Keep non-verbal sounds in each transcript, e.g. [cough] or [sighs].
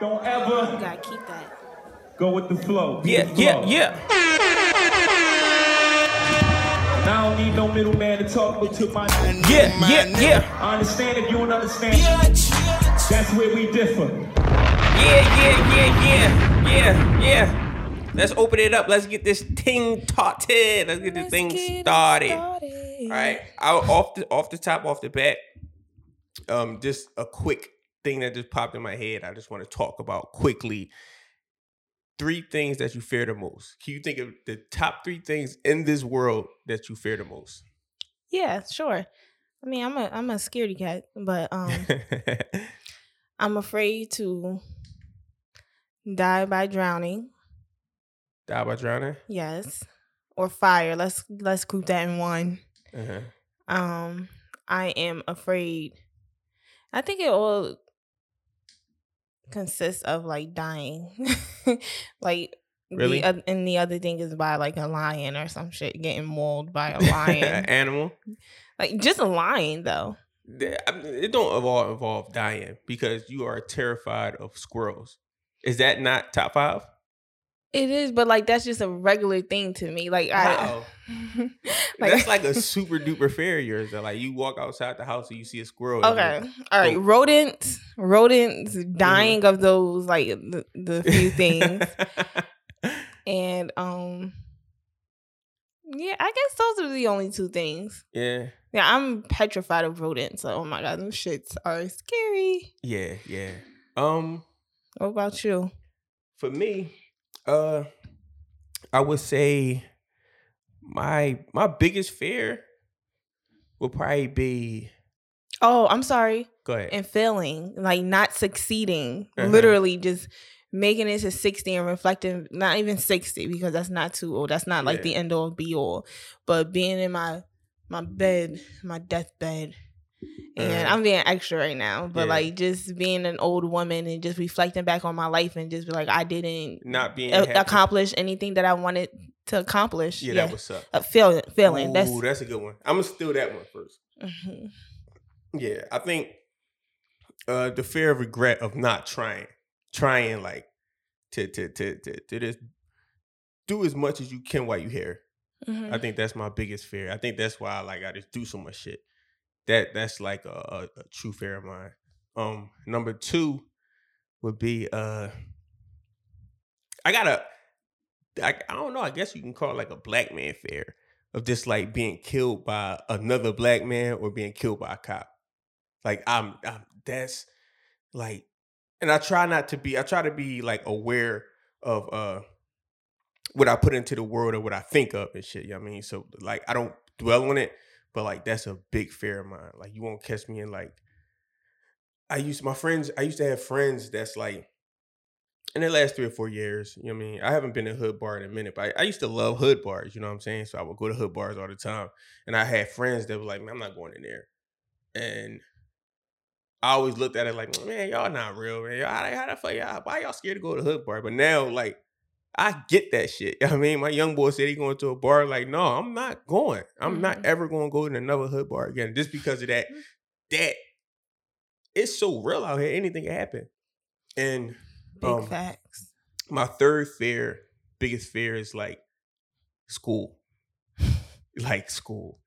Don't You ever gotta keep that. go with the flow. Be Yeah, the yeah, flow. yeah. And I don't need no middleman to talk but to my Yeah, yeah, yeah. I understand if you don't understand. That's where we differ. Yeah, yeah, yeah, yeah, yeah, yeah. Let's open it up. Let's get this thing started. Let's get this thing started. All right. I, off the off the top, off the bat, um, just a quick thing that just popped in my head. I just want to talk about quickly. Three things that you fear the most. Can you think of the top three things in this world that you fear the most? Yeah, sure. I mean, I'm a I'm a scaredy cat, but um, [laughs] I'm afraid to die by drowning. Die by drowning. Yes, or fire. Let's let's group that in one. Uh-huh. Um, I am afraid. I think it all consists of like dying, [laughs] like Really? The, oth- and the other thing is by like a lion or some shit getting mauled by a [laughs] lion. Animal. like just a lion though. Th- It don't involve involve dying because you are terrified of squirrels. Is that not top five? It is, but like that's just a regular thing to me. Like I, Wow. [laughs] like, That's like a super duper yours. That like you walk outside the house and you see a squirrel. Okay. All right. Oh. Rodents, rodents Mm-hmm. dying of those like the, the few things. [laughs] and um yeah, I guess those are the only two things. yeah, Yeah, I'm petrified of rodents. So, oh my god, those shits are scary. yeah, yeah. Um, What about you? for me, uh, I would say my my biggest fear would probably be. Oh, I'm sorry. Go ahead. And failing, like not succeeding, Uh-huh. literally just making it to 60 and reflecting, not even 60 because that's not too old. That's not like Yeah. the end all be all. But being in my my bed, my deathbed, and Uh-huh. I'm being extra right now, but Yeah. like just being an old woman and just reflecting back on my life and just be like, I didn't Not being a- accomplish anything that I wanted to accomplish. Yeah, that was up. failing, failing. Ooh, That's that's a good one. I'm gonna steal that one first. Mhm. Yeah, I think uh the fear of regret of not trying, trying like to to to to, to just do as much as you can while you here. Mhm. I think that's my biggest fear. I think that's why I like I just do so much shit. That that's like a, a, a true fear of mine. Um, number two would be uh, I gotta, I, I don't know. I guess you can call it like a black man fear of just like being killed by another black man or being killed by a cop. Like I'm, I'm that's like, and I try not to be. I try to be like aware of uh what I put into the world or what I think of and shit. You know what I mean? So like I don't dwell on it, but like that's a big fear of mine. Like you won't catch me in like I used my friends, I used to have friends that's like in the last three or four years, you know what I mean? I haven't been to hood bar in a minute, but I, I used to love hood bars, you know what I'm saying? So I would go to hood bars all the time. And I had friends that were like, man, I'm not going in there. And I always looked at it like, man, y'all not real, man. How the fuck y'all, why y'all scared to go to hood bar? But now, like, I get that shit. You [laughs] know I mean, my young boy said he going to a bar. Like, no, I'm not going. I'm not Mhm. ever going to go to another hood bar again, just because of that. That it's so real out here. Anything can happen. And Big um, facts. my third fear, biggest fear, is like school. [laughs] like school.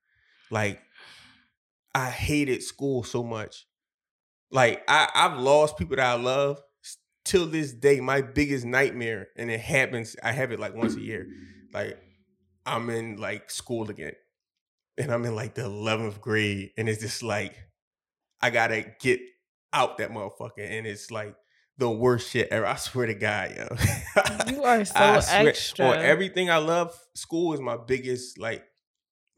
Like I hated school so much. Like I, I've lost people that I love. Till this day, my biggest nightmare, and it happens, I have it like once a year. Like I'm in like school again. And I'm in like the 11th grade. And it's just like I gotta get out that motherfucker. And it's like the worst shit ever. I swear to God, yo. [laughs] You are so I swear, extra. On everything I love, school is my biggest like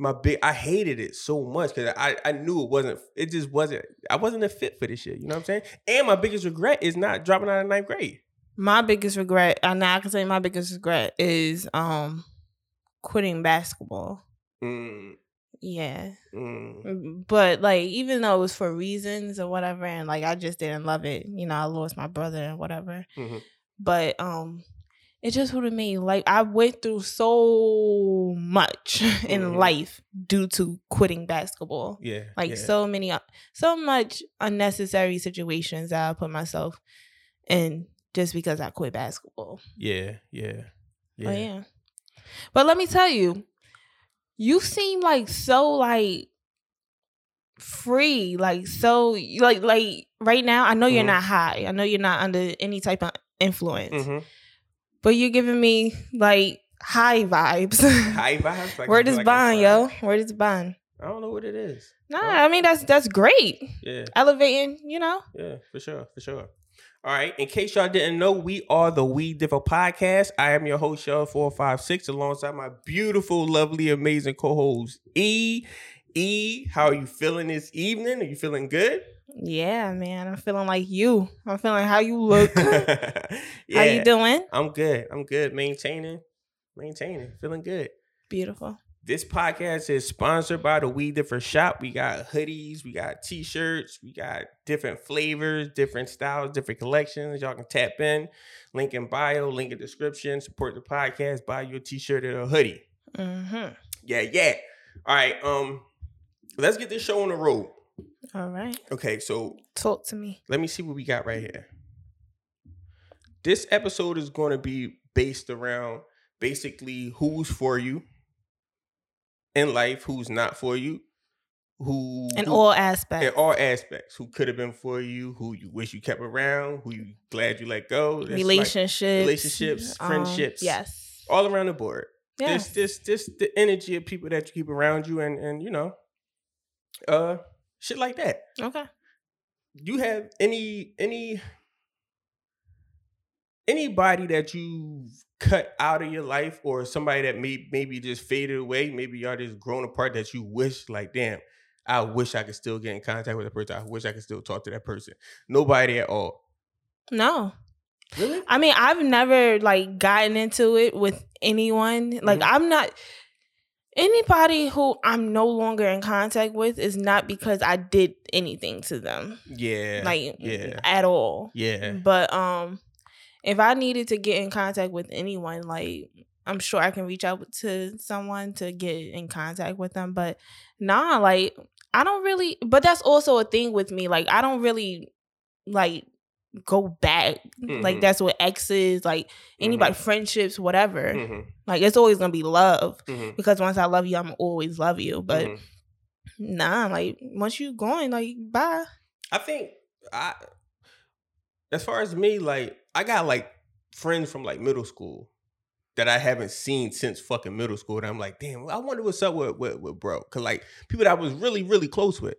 my big. I hated it so much because I I knew it wasn't. It just wasn't. I wasn't a fit for this shit. You know what I'm saying? And my biggest regret is not dropping out of ninth grade. my biggest regret, and now I can say my biggest regret is um quitting basketball. Mm, Yeah. mm. Mm, But like even though it was for reasons or whatever and like I just didn't love it. You know, I lost my brother and whatever. Mhm. But um it just would have made like I went through so much [laughs] in Mhm. life due to quitting basketball. Yeah. Like yeah. so many so much unnecessary situations that I put myself in just because I quit basketball. Yeah, yeah, Yeah. Oh yeah. But let me tell you, you seem like so like free, like so like like right now. I know you're Mhm. not high. I know you're not under any type of influence. hmm But you're giving me like high vibes. High [laughs] vibes. Like, I feel is like bond, yo. Word is bond. I don't know what it is. Nah, Oh. I mean that's that's great. Yeah. Elevating, you know. Yeah, for sure, for sure. All right. In case y'all didn't know, we are the We Differ Podcast. I am your host, Shell Four Five Six, alongside my beautiful, lovely, amazing co-host E. E, how are you feeling this evening? Are you feeling good? Yeah, man. I'm feeling like you. I'm feeling how you look. yeah, [laughs] [laughs] How you doing? I'm good. I'm good. Maintaining, maintaining, feeling good. Beautiful. This podcast is sponsored by the We Differ Shop. We got hoodies, we got t-shirts, we got different flavors, different styles, different collections. Y'all can tap in. Link in bio, link in description. Support the podcast. Buy you a t-shirt or a hoodie. Mm-hmm. Yeah, yeah. All right. Um, let's get this show on the road. All right. Okay, so Talk to me. let me see what we got right here. This episode is going to be based around basically who's for you in life, who's not for you, who In who- all aspects. in all aspects, who could have been for you, who you wish you kept around, who you glad you let go, That's like relationships. relationships, um, friendships. yes. all around the board. Yes. This this this the energy of people that you keep around you, and and you know, uh, shit like that Okay. you have any any anybody that you've cut out of your life or somebody that may maybe just faded away maybe y'all just grown apart that you wish like damn i wish i could still get in contact with that person i wish i could still talk to that person nobody at all No. really I mean, I've never like gotten into it with anyone. Like Mhm. I'm not anybody who I'm no longer in contact with is not because I did anything to them. yeah Like yeah at all. yeah But um if I needed to get in contact with anyone, like I'm sure I can reach out to someone to get in contact with them. But nah, like I don't really but that's also a thing with me. Like I don't really like go back. Mhm. Like that's what exes, like anybody, friendships, whatever. Mhm, Like it's always gonna be love. mhm, Because once I love you, I'm always love you. But mhm. nah, like once you going, like bye. I think I, as far as me, like I got like friends from like middle school that I haven't seen since fucking middle school. And I'm like, damn, I wonder what's up with with, with bro, cause like people that I was really really close with.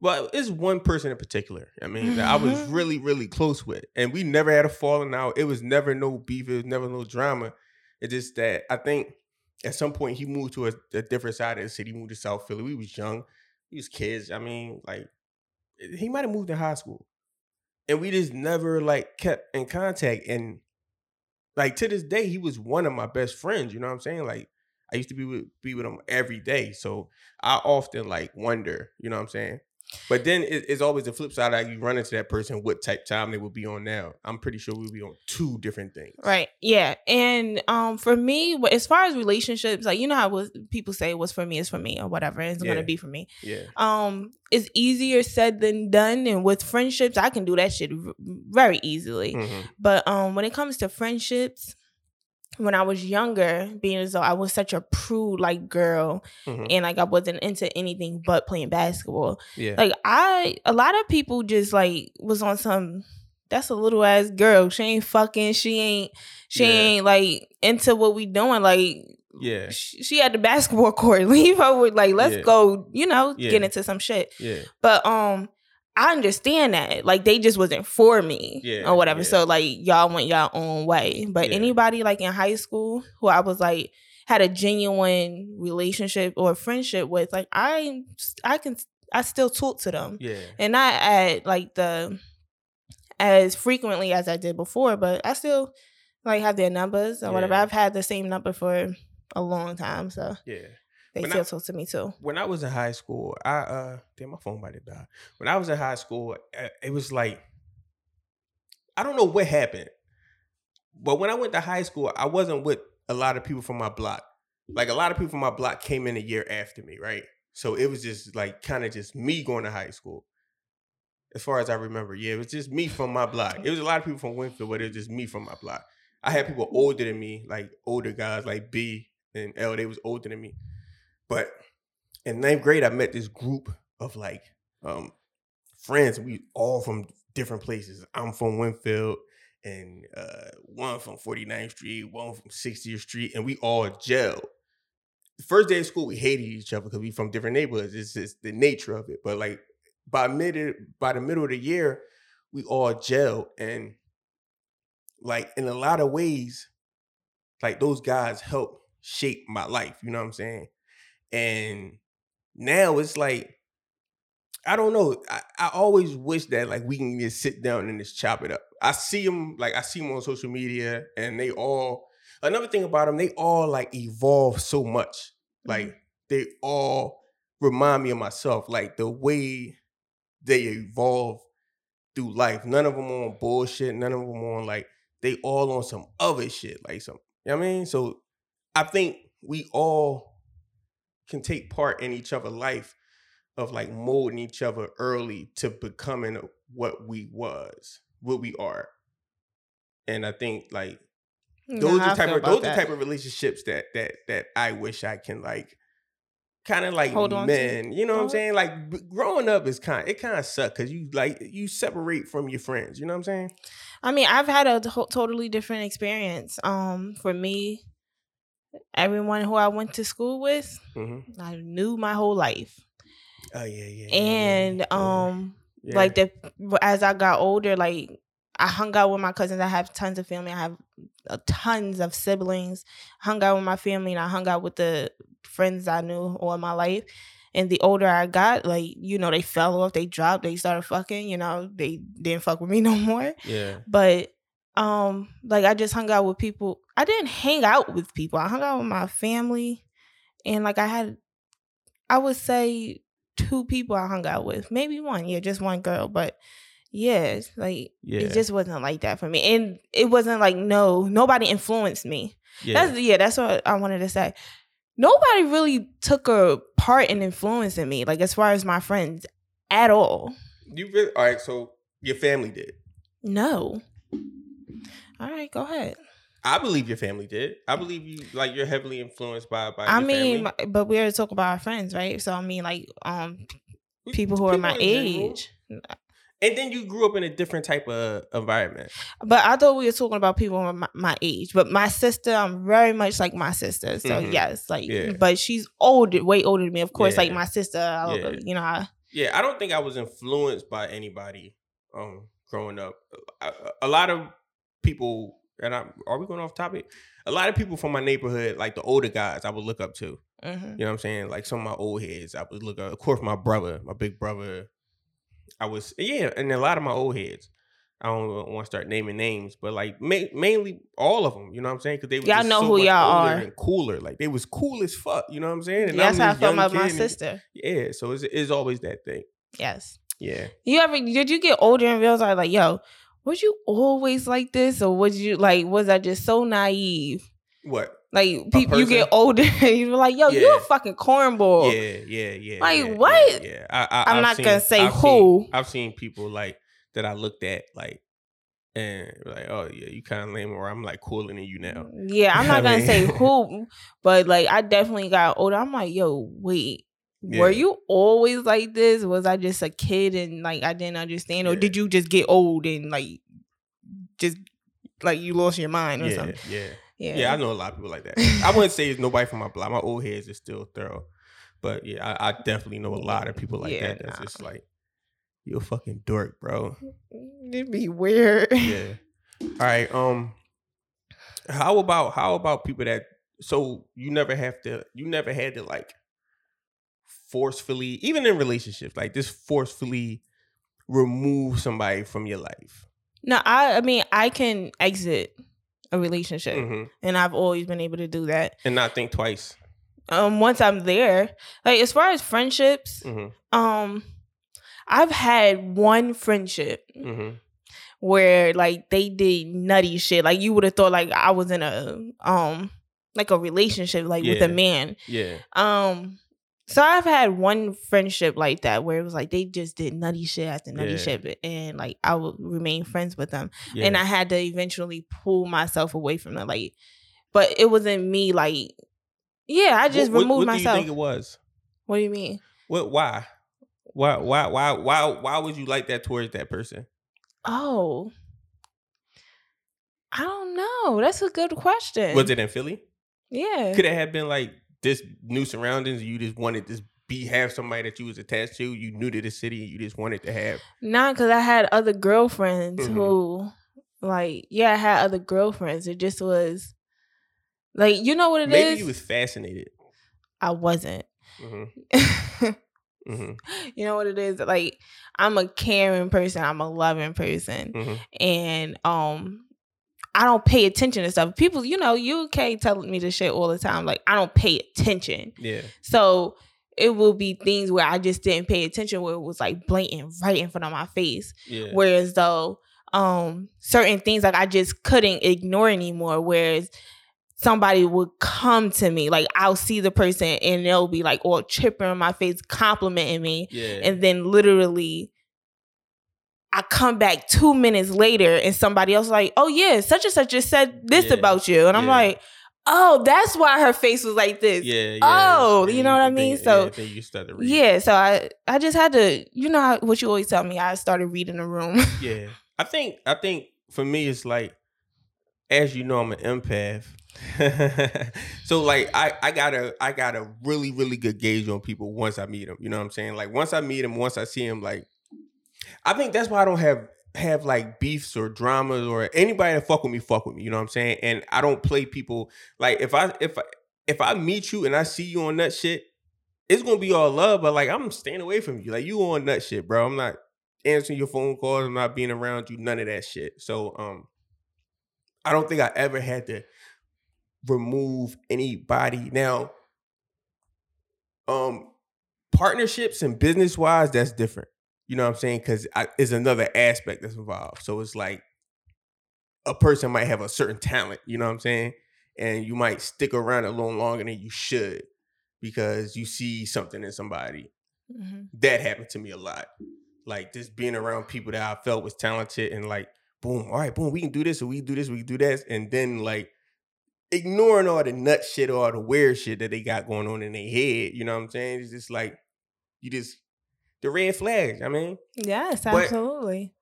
Well, it's one person in particular. I mean, that I was Mhm. really really close with, and we never had a falling out. It was never no beef. It was never no drama. It's just that I think at some point he moved to a, a different side of the city. He moved to South Philly. We was young. We was kids. I mean, like he might have moved in high school and we just never like kept in contact and like to this day he was one of my best friends you know what i'm saying like i used to be with be with him every day so i often like wonder you know what i'm saying but then it, it's always the flip side like you run into that person what type time they will be on now i'm pretty sure we'll be on two different things Right. Yeah. And um for me, as far as relationships, like you know how was, people say what's for me is for me or whatever, it's Yeah. gonna be for me. yeah Um, it's easier said than done. And with friendships, I can do that shit very easily. Mhm. But um when it comes to friendships, when I was younger, being as though I was such a prude like girl Mhm. and like I wasn't into anything but playing basketball. yeah Like I a lot of people just like was on some that's a little ass girl. She ain't fucking, she ain't she Yeah. ain't like into what we doing. Like yeah she, she at the basketball [laughs] court. Leave her with like let's Yeah. go, you know, Yeah. get into some shit. yeah But um I understand that. Like they just wasn't for me Yeah, or whatever. yeah. So like y'all went y'all own way. But Yeah. anybody like in high school who I was like had a genuine relationship or friendship with, like I I can I still talk to them. yeah And not at like the as frequently as I did before, but I still like have their numbers or whatever. I've had the same number for a long time, so yeah they When still I- talk to me too. when I was in high school, I uh damn my phone might have died. When I was in high school, uh, it was like I don't know what happened, but when I went to high school, I wasn't with a lot of people from my block. Like a lot of people from my block came in a year after me, right? So it was just like kind of just me going to high school. as far as I remember. Yeah, it was just me from my block. It was a lot of people from Wynnefield, but it was just me from my block. I had people older than me, like older guys like B and L. They was older than me. But in ninth grade, I met this group of like um friends. We all from different places. I'm from Wynnefield and uh one from 49th Street, one from 60th Street, and we all. The first day of school, we hated each other because we from different neighborhoods. It's just the nature of it. But like by mid by the middle of the year, we all gelled. And like in a lot of ways, like those guys helped shape my life. You know what I'm saying? And now it's like I don't know. I, I always wish that like we can just sit down and just chop it up. I see them like I see them on social media, and they all. Another thing about them, they all like evolve so much. Like mm-hmm. they all remind me of myself. Like the way they evolve through life. None of them on bullshit. None of them on like they all on some other shit. Like some, you know what I mean? So I think we all can take part in each other's life of like molding each other early to becoming what we was, what we are. And I think like those are type of those are type of relationships that that that I wish I can like kind of like Hold men, you know what I'm saying? Like growing up is kind it kind of suck cuz you like you separate from your friends, you know what I'm saying? I mean, I've had a totally different experience. Um for me, everyone who I went to school with, mm-hmm. I knew my whole life. Oh yeah, yeah. And yeah, um yeah. like the as I got older, like I hung out with my cousins. I have tons of family. I have uh, tons of siblings. Hung out with my family and I hung out with the friends I knew all my life. And the older I got, like, you know, they fell off, they dropped, they started fucking, you know, they didn't fuck with me [laughs] no more. Yeah. But um, like I just hung out with people. I didn't hang out with people. I hung out with my family and like I had I would say two people I hung out with, maybe one, yeah, just one girl, but yeah, like yeah. it just wasn't like that for me, and it wasn't like no, nobody influenced me. Yeah. That's yeah, that's what I wanted to say. Nobody really took a part in influencing me, like as far as my friends, at all. You really all right? So your family did? No. All right, go ahead. I believe your family did. I believe you like you're heavily influenced by by. I mean, family. but we are talking about our friends, right? So I mean, like um, people who people are my age. And then you grew up in a different type of environment. But I thought we were talking about people my, my age. But my sister, I'm very much like my sister. So mm-hmm. yes, like, yeah. but she's older, way older than me. Of course, yeah. like my sister. Yeah. You know. I, yeah, I don't think I was influenced by anybody um growing up. A, a lot of people and I, are we going off topic? A lot of people from my neighborhood, like the older guys, I would look up to. Mm-hmm. You know what I'm saying? Like some of my old heads, I would look up. Of course, my brother, my big brother. I was yeah, and a lot of my old heads. I don't want to start naming names, but like ma- mainly all of them. You know what I'm saying? Because they were y'all know so who y'all are and cooler. Like they was cool as fuck. You know what I'm saying? And that's how I felt about my sister. And, yeah, so it's, it's always that thing. Yes. Yeah. You ever did you get older and realize like, yo, was you always like this or was you like was I just so naive? What? Like people, you get older, [laughs] you're like, "Yo, yeah. you a fucking cornball." Yeah, yeah, yeah. Like yeah, what? Yeah, yeah. I, am not seen, gonna say I've who. Seen, I've seen people like that I looked at like, and like, oh yeah, you kind of lame, or I'm like cooler than you now. Yeah, I'm [laughs] not gonna say who, but like I definitely got older. I'm like, yo, wait, yeah. Were you always like this? Was I just a kid and like I didn't understand, or yeah. did you just get old and like just like you lost your mind or yeah, something? Yeah, yeah, yeah. I know a lot of people like that. I [laughs] wouldn't say it's nobody from my block. My old heads is still thorough, but yeah, I, I definitely know a lot of people like that. That's nah. just like you a fucking dork, bro. [laughs] It'd be weird. Yeah. All right. Um. How about how about people that so you never have to you never had to like forcefully, even in relationships, like just forcefully remove somebody from your life? No, I I mean I can exit a relationship mm-hmm. and I've always been able to do that. And not think twice. Um once I'm there. Like as far as friendships, mm-hmm. um I've had one friendship mm-hmm. where like they did nutty shit. Like you would have thought like I was in a um like a relationship like yeah. with a man. Yeah. Um So I've had one friendship like that where it was like they just did nutty shit after nutty Yeah. shit, and like I would remain friends with them, Yeah. and I had to eventually pull myself away from them. Like, but it wasn't me. Like, yeah, I just what, what- removed what do you myself. think it was? what do you mean? What? Why? Why? Why? Why? Why? Why would you like that towards that person? Oh, I don't know. That's a good question. Was it in Philly? Yeah. Could it have been like this new surroundings? You just wanted to be have somebody that you was attached to. You knew to the city. You just wanted to have. Not because I had other girlfriends Mhm. who, like, yeah, I had other girlfriends. It just was, like, you know what it is. Maybe you was fascinated. I wasn't. hmm [laughs] hmm you know what it is. Like, I'm a caring person. I'm a loving person, hmm and um, I don't pay attention to stuff. People, you know, you okay telling me this shit all the time. Like, I don't pay attention. Yeah. So it will be things where I just didn't pay attention, where it was like blatant right in front of my face. Yeah. Whereas though um certain things like I just couldn't ignore anymore. Whereas somebody would come to me, like I'll see the person and they'll be like all tripping in my face, complimenting me, yeah. and then literally I come back two minutes later and somebody else like, oh yeah, such and such just said this Yeah. about you. And I'm Yeah. like, oh, that's why her face was like this. yeah. yeah. oh, you know what I mean? yeah, So, then you started reading. Yeah, so I I just had to, you know how, what you always tell me. I started reading the room. [laughs] Yeah. I think I think for me it's like as you know I'm an empath. [laughs] so like I I got a I got a really really good gauge on people once I meet them. You know what I'm saying? Like once I meet them, once I see them like I think that's why I don't have have like beefs or dramas or anybody that fuck with me fuck with me, you know what I'm saying? And I don't play people like if I if I if I meet you and I see you on that shit, it's gonna be all love, but like I'm staying away from you. Like you on that shit, bro. I'm not answering your phone calls. I'm not being around you. None of that shit. So um, I don't think I ever had to remove anybody. Now, um, partnerships and business wise, that's different. You know what I'm saying? Because it's another aspect that's involved. So it's like a person might have a certain talent. You know what I'm saying? And you might stick around a little longer than you should because you see something in somebody Mhm. that happened to me a lot. Like just being around people that I felt was talented and like, boom, all right, boom, we can do this or we can do this, we can do that. And then like ignoring all the nut shit or all the weird shit that they got going on in their head. You know what I'm saying? It's just like you just the red flags. I mean, Yes, absolutely.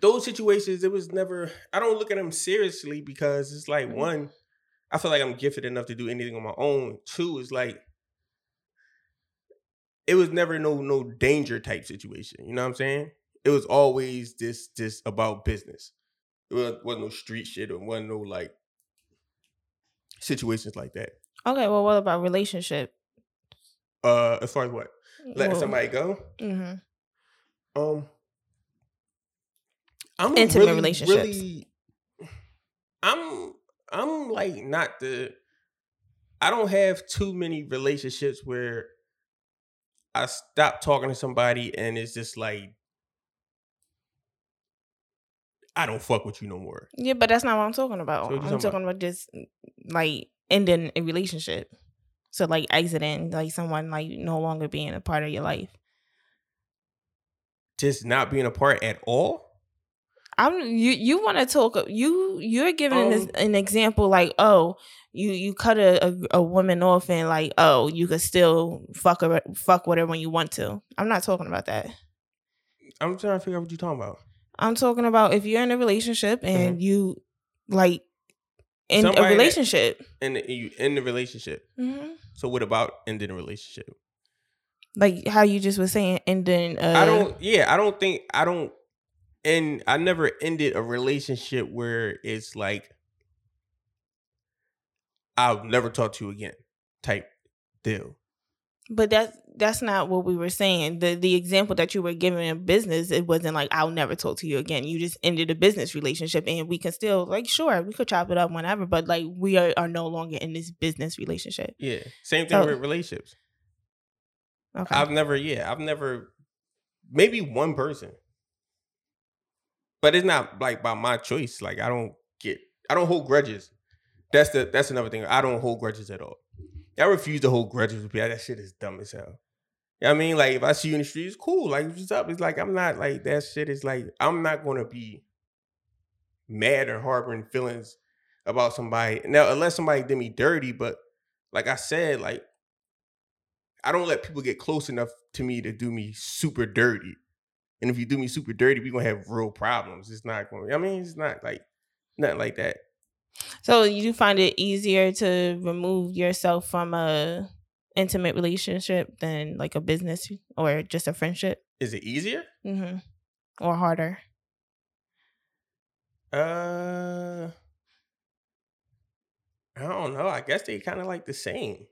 those situations, it was never I don't look at them seriously because it's like Mhm. one, I feel like I'm gifted enough to do anything on my own. Two is like it was never no no danger type situation. You know what I'm saying? It was always this this about business. It wasn't, wasn't no street shit or wasn't no like situations like that. Okay, well, what about relationship? Uh as far as what? Letting Well, somebody go? mhm. Um I'm Intimate really, relationships. Really, I'm I'm like not the I don't have too many relationships where I stop talking to somebody and it's just like I don't fuck with you no more. Yeah, but that's not what I'm talking about. So I'm talking talking about just like ending a relationship. So like exiting, like someone like no longer being a part of your life. Just not being a part at all. I'm you. You want to talk? You you're giving this Um, an example like oh you you cut a, a a woman off and like oh you could still fuck her fuck when you want to. I'm not talking about that. I'm trying to figure out what you're talking about. I'm talking about if you're in a relationship and you like in Mm-hmm. Somebody a that- relationship. And you in the relationship. hmm So what about ending a relationship? Like how you just was saying, ending. Uh, I don't. Yeah, I don't think I don't. And I never ended a relationship where it's like I'll never talk to you again type deal. But that's that's not what we were saying. The the example that you were giving in business, it wasn't like I'll never talk to you again. You just ended a business relationship, and we can still like sure we could chop it up whenever, but like we are, are no longer in this business relationship. Yeah, same thing So- with relationships. Okay. I've never. Yeah, I've never. Maybe one person, but it's not like by my choice. Like I don't get. I don't hold grudges. That's the. That's another thing. I don't hold grudges at all. I refuse to hold grudges with people. That shit is dumb as hell. You know what I mean, like if I see you in the street, it's cool. Like what's up? It's like I'm not like that shit is like I'm not gonna be mad or harboring feelings about somebody. Now, unless somebody did me dirty, but like I said, like I don't let people get close enough to me to do me super dirty. And if you do me super dirty, we're gonna have real problems. It's not to, I mean, it's not like nothing like that. So you find it easier to remove yourself from a intimate relationship than like a business or just a friendship? Is it easier? Mm-hmm. Or harder? Uh I don't know. I guess they kind of like the same.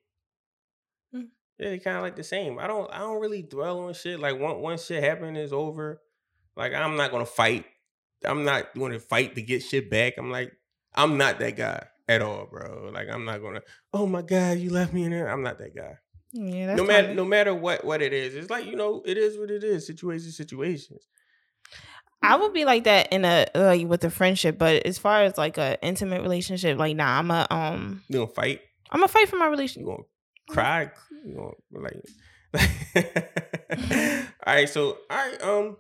Mm. Yeah, they kind of like the same. I don't. I don't really dwell on shit. Like once once shit happen is over. Like I'm not gonna fight. I'm not going to fight to get shit back. I'm like, I'm not that guy at all, bro. Like I'm not gonna. Oh my god, you left me in there. I'm not that guy. Yeah, that's no matter kinda- no matter what what it is, it's like you know it is what it is. Situations, situations. I would be like that in a like with a friendship, but as far as like a intimate relationship, like nah, I'm a um, You gonna fight? I'm gonna fight for my relationship. You gonna cry? You gonna like? [laughs] all right. So all right. Um.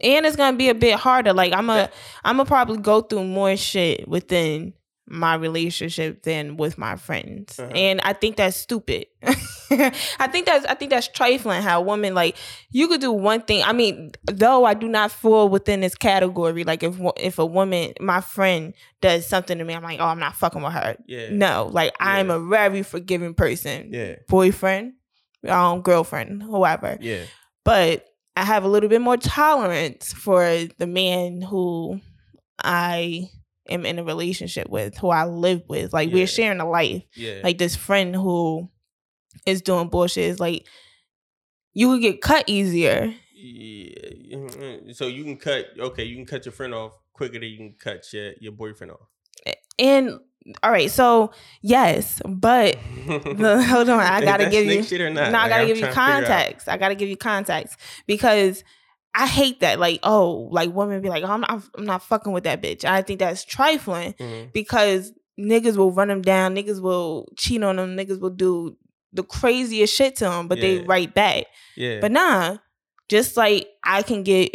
And it's gonna be a bit harder. Like I'm a, Yeah. I'm gonna probably go through more shit within my relationship than with my friends, Uh-huh. and I think that's stupid. [laughs] I think that's I think that's trifling. How a woman like you could do one thing. I mean, though I do not fall within this category. Like if if a woman, my friend, does something to me, I'm like, oh, I'm not fucking with her. Yeah. No, like I'm a very forgiving person. Yeah. Boyfriend, um, girlfriend, whoever Yeah. but I have a little bit more tolerance for the man who I am in a relationship with, who I live with. Like Yeah. we're sharing a life. Yeah. Like this friend who is doing bullshit is like you could get cut easier. Yeah. So you can cut. Okay, you can cut your friend off quicker than you can cut your your boyfriend off. And all right, so yes, but [laughs] the, [laughs] hold on, I gotta give you shit or not? No, I gotta I'm give you trying to figure out. context. I gotta give you context because I hate that. Like, oh, like women be like, oh, I'm not, I'm not fucking with that bitch. I think that's trifling Mhm. because niggas will run them down, niggas will cheat on them, niggas will do the craziest shit to them, but they Yeah. write back. Yeah. But nah, just like I can get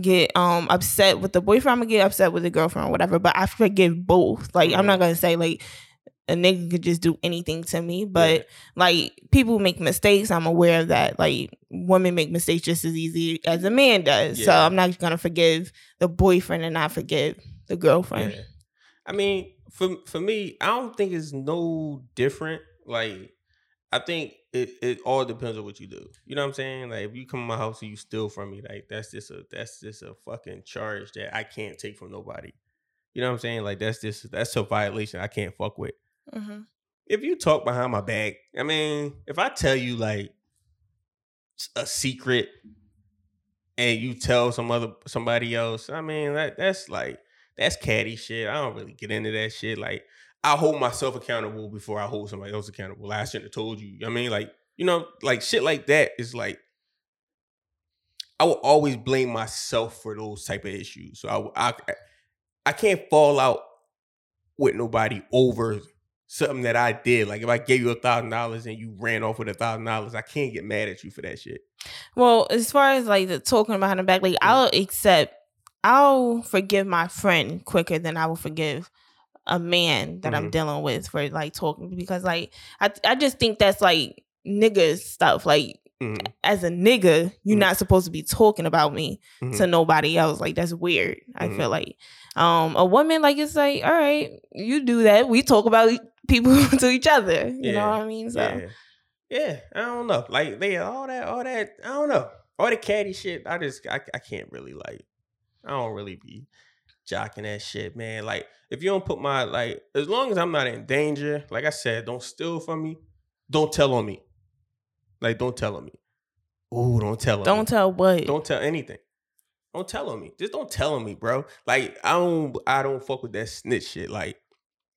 get um upset with the boyfriend, I'm gonna get upset with the girlfriend or whatever. But I forgive both. Like I'm not gonna say like a nigga could just do anything to me, but like people make mistakes. I'm aware of that. Like women make mistakes just as easy as a man does. So I'm not gonna forgive the boyfriend and not forgive the girlfriend. Yeah. I mean, for for me, I don't think it's no different. Like, I think it, it all depends on what you do. You know what I'm saying? Like, if you come to my house and you steal from me, like that's just a that's just a fucking charge that I can't take from nobody. You know what I'm saying? Like that's just that's a violation I can't fuck with. hmm If you talk behind my back, I mean, if I tell you like a secret and you tell some other somebody else, I mean that that's like that's catty shit. I don't really get into that shit. Like I hold myself accountable before I hold somebody else accountable. I shouldn't have told you. I mean, like you know, like shit like that is like I will always blame myself for those type of issues. So I I, I can't fall out with nobody over something that I did. Like if I gave you a thousand dollars and you ran off with a thousand dollars, I can't get mad at you for that shit. Well, as far as like the talking behind the back, like I'll accept, I'll forgive my friend quicker than I will forgive a man that I'm Mhm. dealing with for like talking because like I I just think that's like niggas stuff. Like Mhm. as a nigga, you're Mhm. not supposed to be talking about me to nobody else. Like that's weird. I Mhm. feel like um a woman like it's like all right, you do that. We talk about people [laughs] to each other. You know what I mean? So Yeah. Yeah, I don't know. Like they all that, all that. I don't know. All the catty shit. I just, I, I can't really like. I don't really be jocking that shit, man. Like if you don't put my like, as long as I'm not in danger, like I said, don't steal from me. Don't tell on me. Like don't tell on me. Ooh, don't tell on me. don't tell what. Don't tell anything. Don't tell on me. Just don't tell on me, bro. Like I don't, I don't fuck with that snitch shit. Like,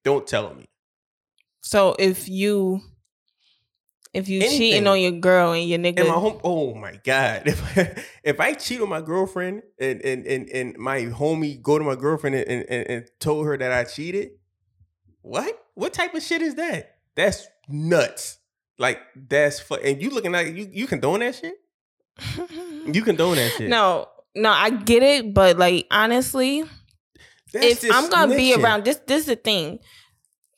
don't tell on me. So if you if you Anything. cheating on your girl and your nigga And my home, oh my god! If [laughs] I, if I cheat on my girlfriend and and and, and my homie go to my girlfriend and, and, and, told her that I cheated, what? What type of shit is that? That's nuts. Like that's fu- and you looking like you you condone that shit. [laughs] You condone that shit. no, no, I get it, but like honestly, That's if I'm gonna be around this, this is the thing.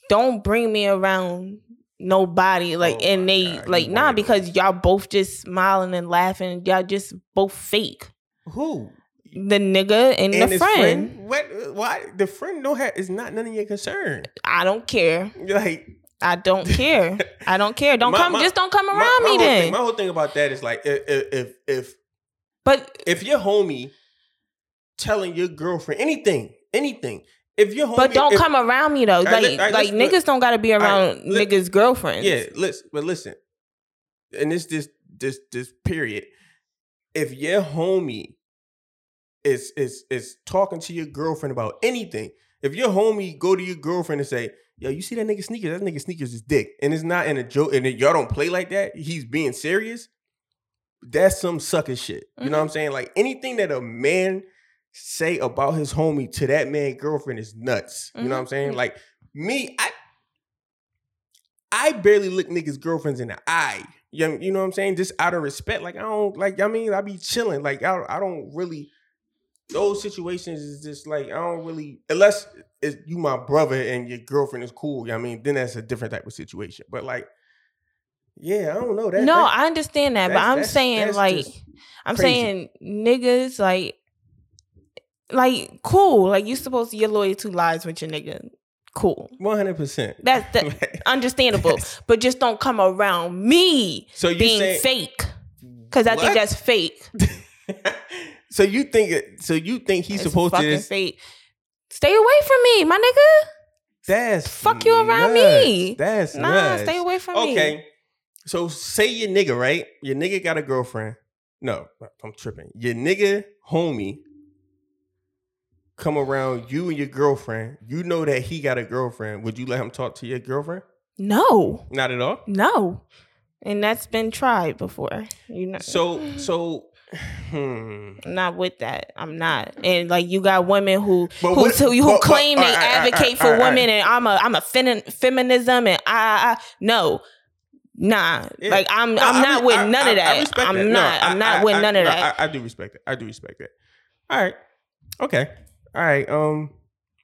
Don't bring me around nobody like Oh and they God, like nah because y'all both just smiling and laughing. Y'all just both fake. who The nigga and, the his friend. What? Why the friend no have is not none of your concern. I don't care. Like I don't [laughs] care. I don't care. Don't My- come. my- just don't come around my me then. Thing, my whole thing about that is like if if if but if your homie telling your girlfriend anything, anything, if your homie, but don't if- come around me though. Like let- all right, like let's- niggas don't gotta be around niggas' girlfriends. Yeah, listen, but listen, and this this this this period. If your homie is is is talking to your girlfriend about anything, if your homie go to your girlfriend and say, "Yo, you see that nigga sneakers? That nigga sneakers is dick," and it's not in a joke, and y'all don't play like that. He's being serious. That's some sucker shit. You know what mm-hmm. I'm saying? Like anything that a man say about his homie to that man girlfriend is nuts. You know what I'm saying? Mhm. Like me, I I barely look niggas' girlfriends in the eye. You know, you know what I'm saying? Just out of respect. Like I don't like. I mean, I be chilling. Like I, I don't really. Those situations is just like I don't really unless it's you my brother and your girlfriend is cool. You know what I mean, then that's a different type of situation. But like, yeah, I don't know that. no, that- I understand that, but I'm saying like I'm crazy. saying niggas like like cool. Like you supposed to you're loyal to lies with your nigga. Cool. one hundred percent. That's that [laughs] understandable. but just don't come around me So you being saying fake. Cause I think that's fake. [laughs] so you think it? So you think he's supposed to? fucking Just, fake. Stay away from me, my nigga. that's Fuck you around nuts. me. That's Nah, nuts. stay away from me. Okay. So say your nigga, right? Your nigga got a girlfriend. No, I'm tripping. Your nigga homie come around you and your girlfriend. You know that he got a girlfriend. Would you let him talk to your girlfriend? No, Not at all. no. And that's been tried before. You know. So so hmm. I'm not with that. I'm not. And like you got women who But who, what- who, who but- but- claim they alright, alright, advocate for women and I'm a I'm a femi- feminism and I, I, I no. Nah. Yeah. Like I'm No, I'm I not with none of that. I'm that. No, not. I'm I- not with none of that. I, I do respect it. I do respect that. All right. Okay. All right. Um.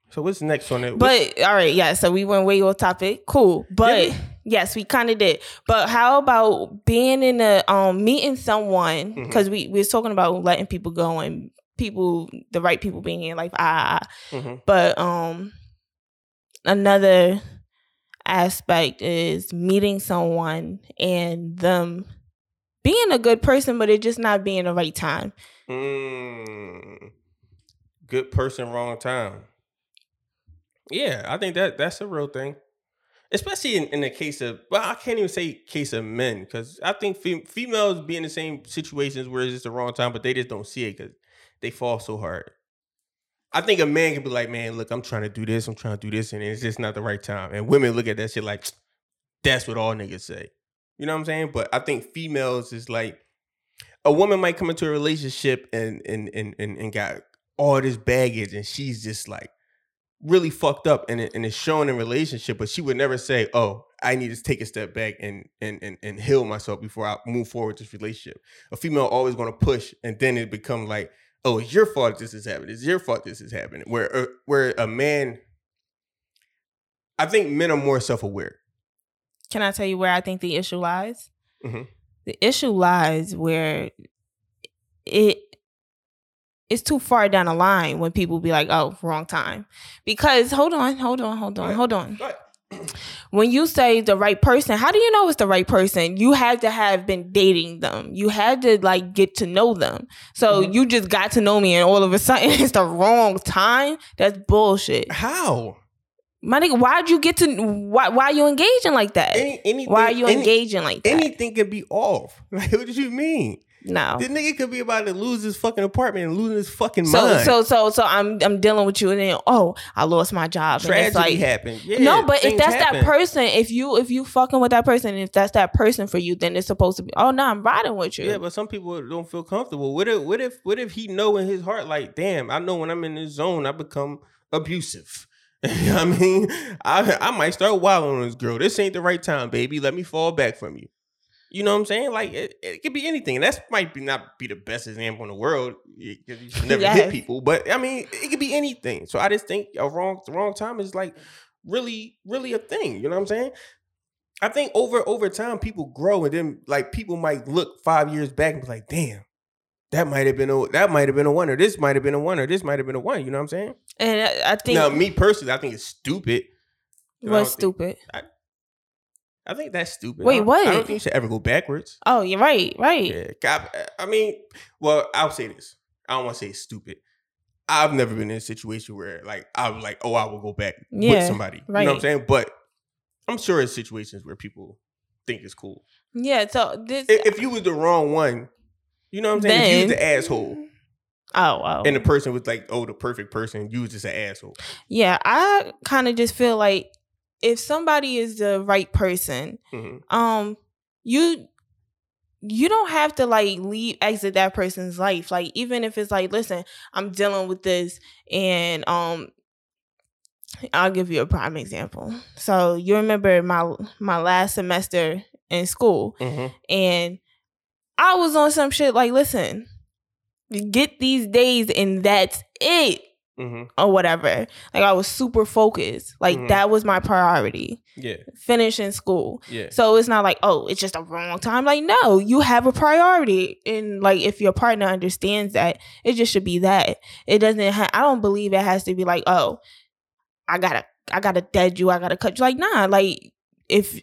So what's next on it? What's- But all right, yeah. So we went way off topic. Cool. But yes, we kind of did. But how about being in a um meeting someone because we we was talking about letting people go and people the right people being in life. Ah. Mhm. but um another aspect is meeting someone and them being a good person, but it just not being the right time. Mm. Good person, wrong time. Yeah, I think that that's a real thing, especially in, in the case of. Well, I can't even say case of men because I think fem- females be in the same situations where it's just the wrong time, but they just don't see it because they fall so hard. I think a man can be like, "Man, look, I'm trying to do this, I'm trying to do this, and it's just not the right time." And women look at that shit like, [tsk] "That's what all niggas say." You know what I'm saying? But I think females is like a woman might come into a relationship and and and and, and got all this baggage and she's just like really fucked up and, it, and it's shown in relationship but she would never say oh i need to take a step back and and and, and heal myself before i move forward with this relationship a female always going to push and then it become like oh it's your fault this is happening it's your fault this is happening where uh, where a man i think men are more self-aware Can I tell you where I think the issue lies? Mhm. The issue lies where it it's too far down the line when people be like, "Oh, wrong time." Because hold on, hold on, hold on, hold on. [clears throat] When you say the right person, how do you know it's the right person? You had to have been dating them. You had to like get to know them. So Mhm. you just got to know me, and all of a sudden [laughs] it's the wrong time. That's bullshit, how my nigga. Why'd you get to? Why? Why you engaging like that? Any, anything, why are you any- engaging like that? anything could be off [laughs] like what do you mean no. this nigga could be about to lose his fucking apartment and losing his fucking So mind. so so so I'm I'm dealing with you and then oh I lost my job and tragedy like happened. Yeah, no but if that's happen. that person if you if you fucking with that person if that's that person for you then it's supposed to be oh no I'm riding with you Yeah, but some people don't feel comfortable. What if what if what if he know in his heart like, damn, I know when I'm in this zone, I become abusive. [laughs] You know what I mean, I I might start wilding on this girl. This ain't the right time, baby. Let me fall back from you. You know what I'm saying? Like it, it could be anything. And that's might be not be the best example in the world because you should [laughs] never hit people. But I mean, it could be anything. So I just think a wrong the wrong time is like really really a thing. You know what I'm saying? I think over over time people grow and then like people might look five years back and be like, damn, that might have been a that might have been a one or this might have been a one or this might have been a one. You know what I'm saying? And I, I think Now, me personally, I think it's stupid. Don't was think- stupid. I think that's stupid. Wait, I what? I don't think you should ever go backwards. Oh, you're right, right. Yeah, I mean, well, I'll say this. I don't want to say stupid. I've never been in a situation where like I was like, oh, I will go back with Yeah, somebody. You know what I'm saying? But I'm sure it's situations where people think it's cool. Yeah. So this. If, if you was the wrong one, you know what I'm saying? if you was the asshole oh, oh. and the person was like, oh, the perfect person, you was just an asshole. yeah, I kind of just feel like if somebody is the right person, Mhm. um, you you don't have to like leave exit that person's life. Like even if it's like, listen, I'm dealing with this, and um, I'll give you a prime example. So you remember my my last semester in school, Mhm. and I was on some shit like, listen, get these days and that's it Mhm. or whatever. Like I was super focused. Like Mhm. that was my priority. Yeah. Finishing school. Yeah. So it's not like, oh, it's just a wrong time. Like, no, you have a priority. And like if your partner understands that, it just should be that. It doesn't ha- I don't believe it has to be like, oh, I gotta I gotta dead you, I gotta cut you. Like, nah, like if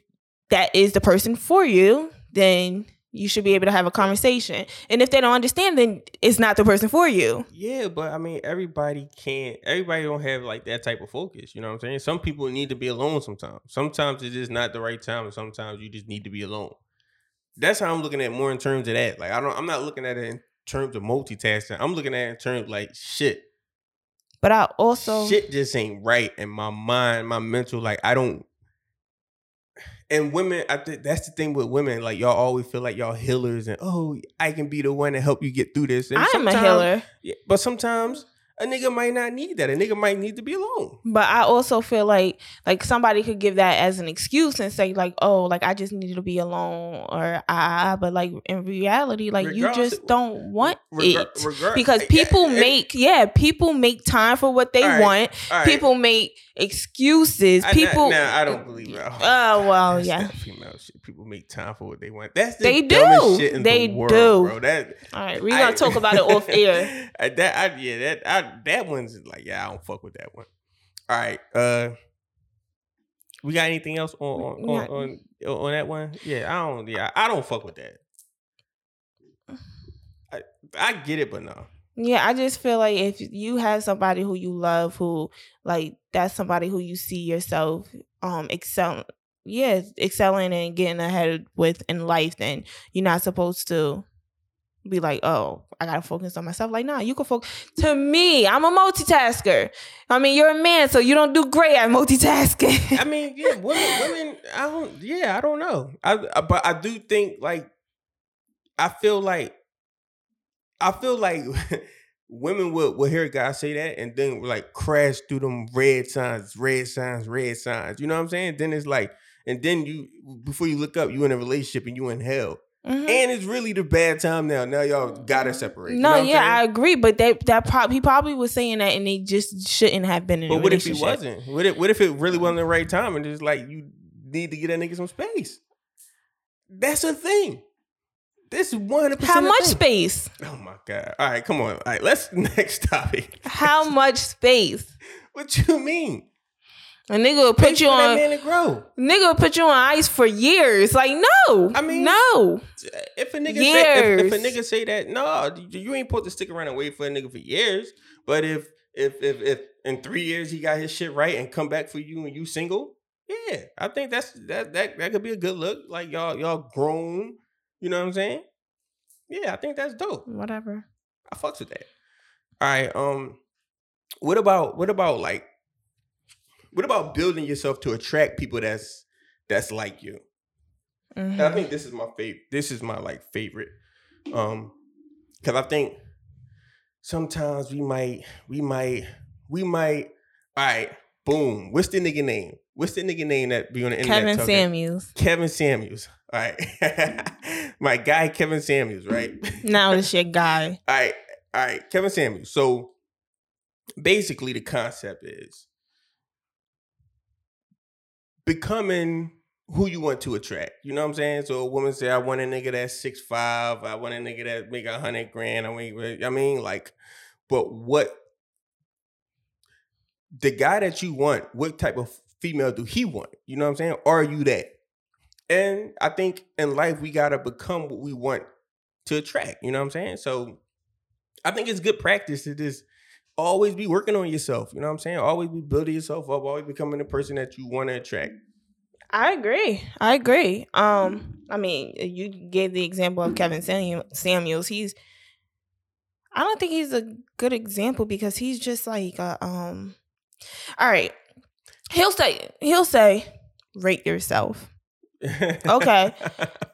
that is the person for you, then you should be able to have a conversation. And if they don't understand, then it's not the person for you. Yeah, but I mean, everybody can't. Everybody don't have like that type of focus. You know what I'm saying? Some people need to be alone sometimes. Sometimes it's just not the right time, and sometimes you just need to be alone. That's how I'm looking at more in terms of that. Like I don't. I'm not looking at it in terms of multitasking. I'm looking at it in terms of like shit. But I also shit just ain't right in my mind, my mental. Like I don't. And women, I think that's the thing with women. Like y'all always feel like y'all healers, and oh, I can be the one to help you get through this. And I am a healer. yeah, but sometimes a nigga might not need that. A nigga might need to be alone. But I also feel like like somebody could give that as an excuse and say like, oh, like I just needed to be alone or ah, but like in reality, like you just don't want it because eh, people eh, eh, make yeah, people make time for what they right, want. right. People make excuses. I, People. Now, I don't believe that. Oh well, That's yeah. Make time for what they want. That's the They do. shit in They the world, do. bro. That All right, we're I- gonna talk about it off air. [laughs] That I, yeah, that I, that one's like, yeah, I don't fuck with that one. All right, uh, we got anything else on on We on, on, on that one? Yeah, I don't. Yeah, I don't fuck with that. I, I get it, but no. Yeah, I just feel like if you have somebody who you love, who like that's somebody who you see yourself um excel, yeah, excelling and getting ahead with in life, then you're not supposed to be like, oh, I gotta focus on myself. Like, nah, you can focus. To me, I'm a multitasker. I mean, you're a man, so you don't do great at multitasking. I mean, yeah, women, women. I don't. Yeah, I don't know. I, I but I do think like, I feel like, I feel like [laughs] women will will hear a guy say that and then like crash through them red signs, red signs, red signs. You know what I'm saying? Then it's like, and then you before you look up, you in a relationship and you in hell, Mhm. and it's really the bad time now. Now y'all gotta separate. You know No, what I'm yeah, I agree, but that that prob- he probably was saying that, and they just shouldn't have been in. a But what if he wasn't? What if what if it really wasn't the right time and just like you need to get that nigga some space? That's a thing. This is one hundred percent. How much space? Oh my god! All right, come on. All right, let's [laughs] next topic. How much space? [laughs] What you mean? A nigga will put Space you for that on. man to grow. Nigga will put you on ice for years. Like no, I mean- no. If a nigga say, if, if a nigga say that, no, you you ain't supposed to stick around and wait for a nigga for years. But if if if if in three years he got his shit right and come back for you and you single, yeah, I think that's that that that could be a good look. Like y'all y'all grown, you know what I'm saying? Yeah, I think that's dope. Whatever. I fucks with that. All right. Um, what about what about like what about building yourself to attract people that's that's like you? And I think this is my favorite. This is my like favorite. Um, because I think sometimes we might we might we might. All right. Boom. What's the nigga name? What's the nigga name that be on the internet? Kevin talking? Samuels. Kevin Samuels. All right. [laughs] My guy, Kevin Samuels, right? Now it's your guy. All right. All right. Kevin Samuels. So basically, the concept is becoming who you want to attract. You know what I'm saying? So a woman say, I want a nigga that's six five. I want a nigga that make a hundred grand. I mean, I mean, like, but what the guy that you want, what type of female do he want? You know what I'm saying? Are you that? And I think in life we gotta become what we want to attract. You know what I'm saying? So I think it's good practice to just always be working on yourself. You know what I'm saying? Always be building yourself up, always becoming the person that you want to attract. I agree. I agree. Um, I mean, you gave the example of Kevin Samu- Samuels. He's, I don't think he's a good example because he's just like, a, um, all right. He'll say, he'll say, rate yourself, Okay.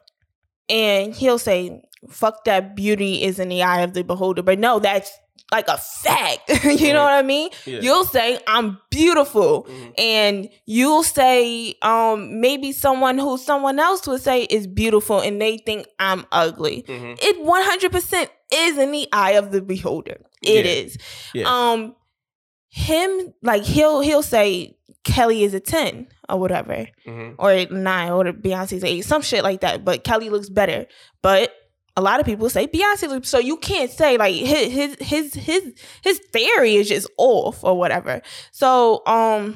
[laughs] and he'll say, fuck that beauty is in the eye of the beholder. But no, that's like a fact. [laughs] you know what I mean? Yeah. You'll say, I'm beautiful Mhm. and you'll say um maybe someone who someone else would say is beautiful and they think I'm ugly. Mhm. It 100% is in the eye of the beholder. It Yeah. is. Yeah. Um him like he'll he'll say Kelly is a 10 or whatever Mhm. or 9 or Beyonce's 8 some shit like that but Kelly looks better. But a lot of people say Beyonce looks so you can't say like his his his his his theory is just off or whatever. So um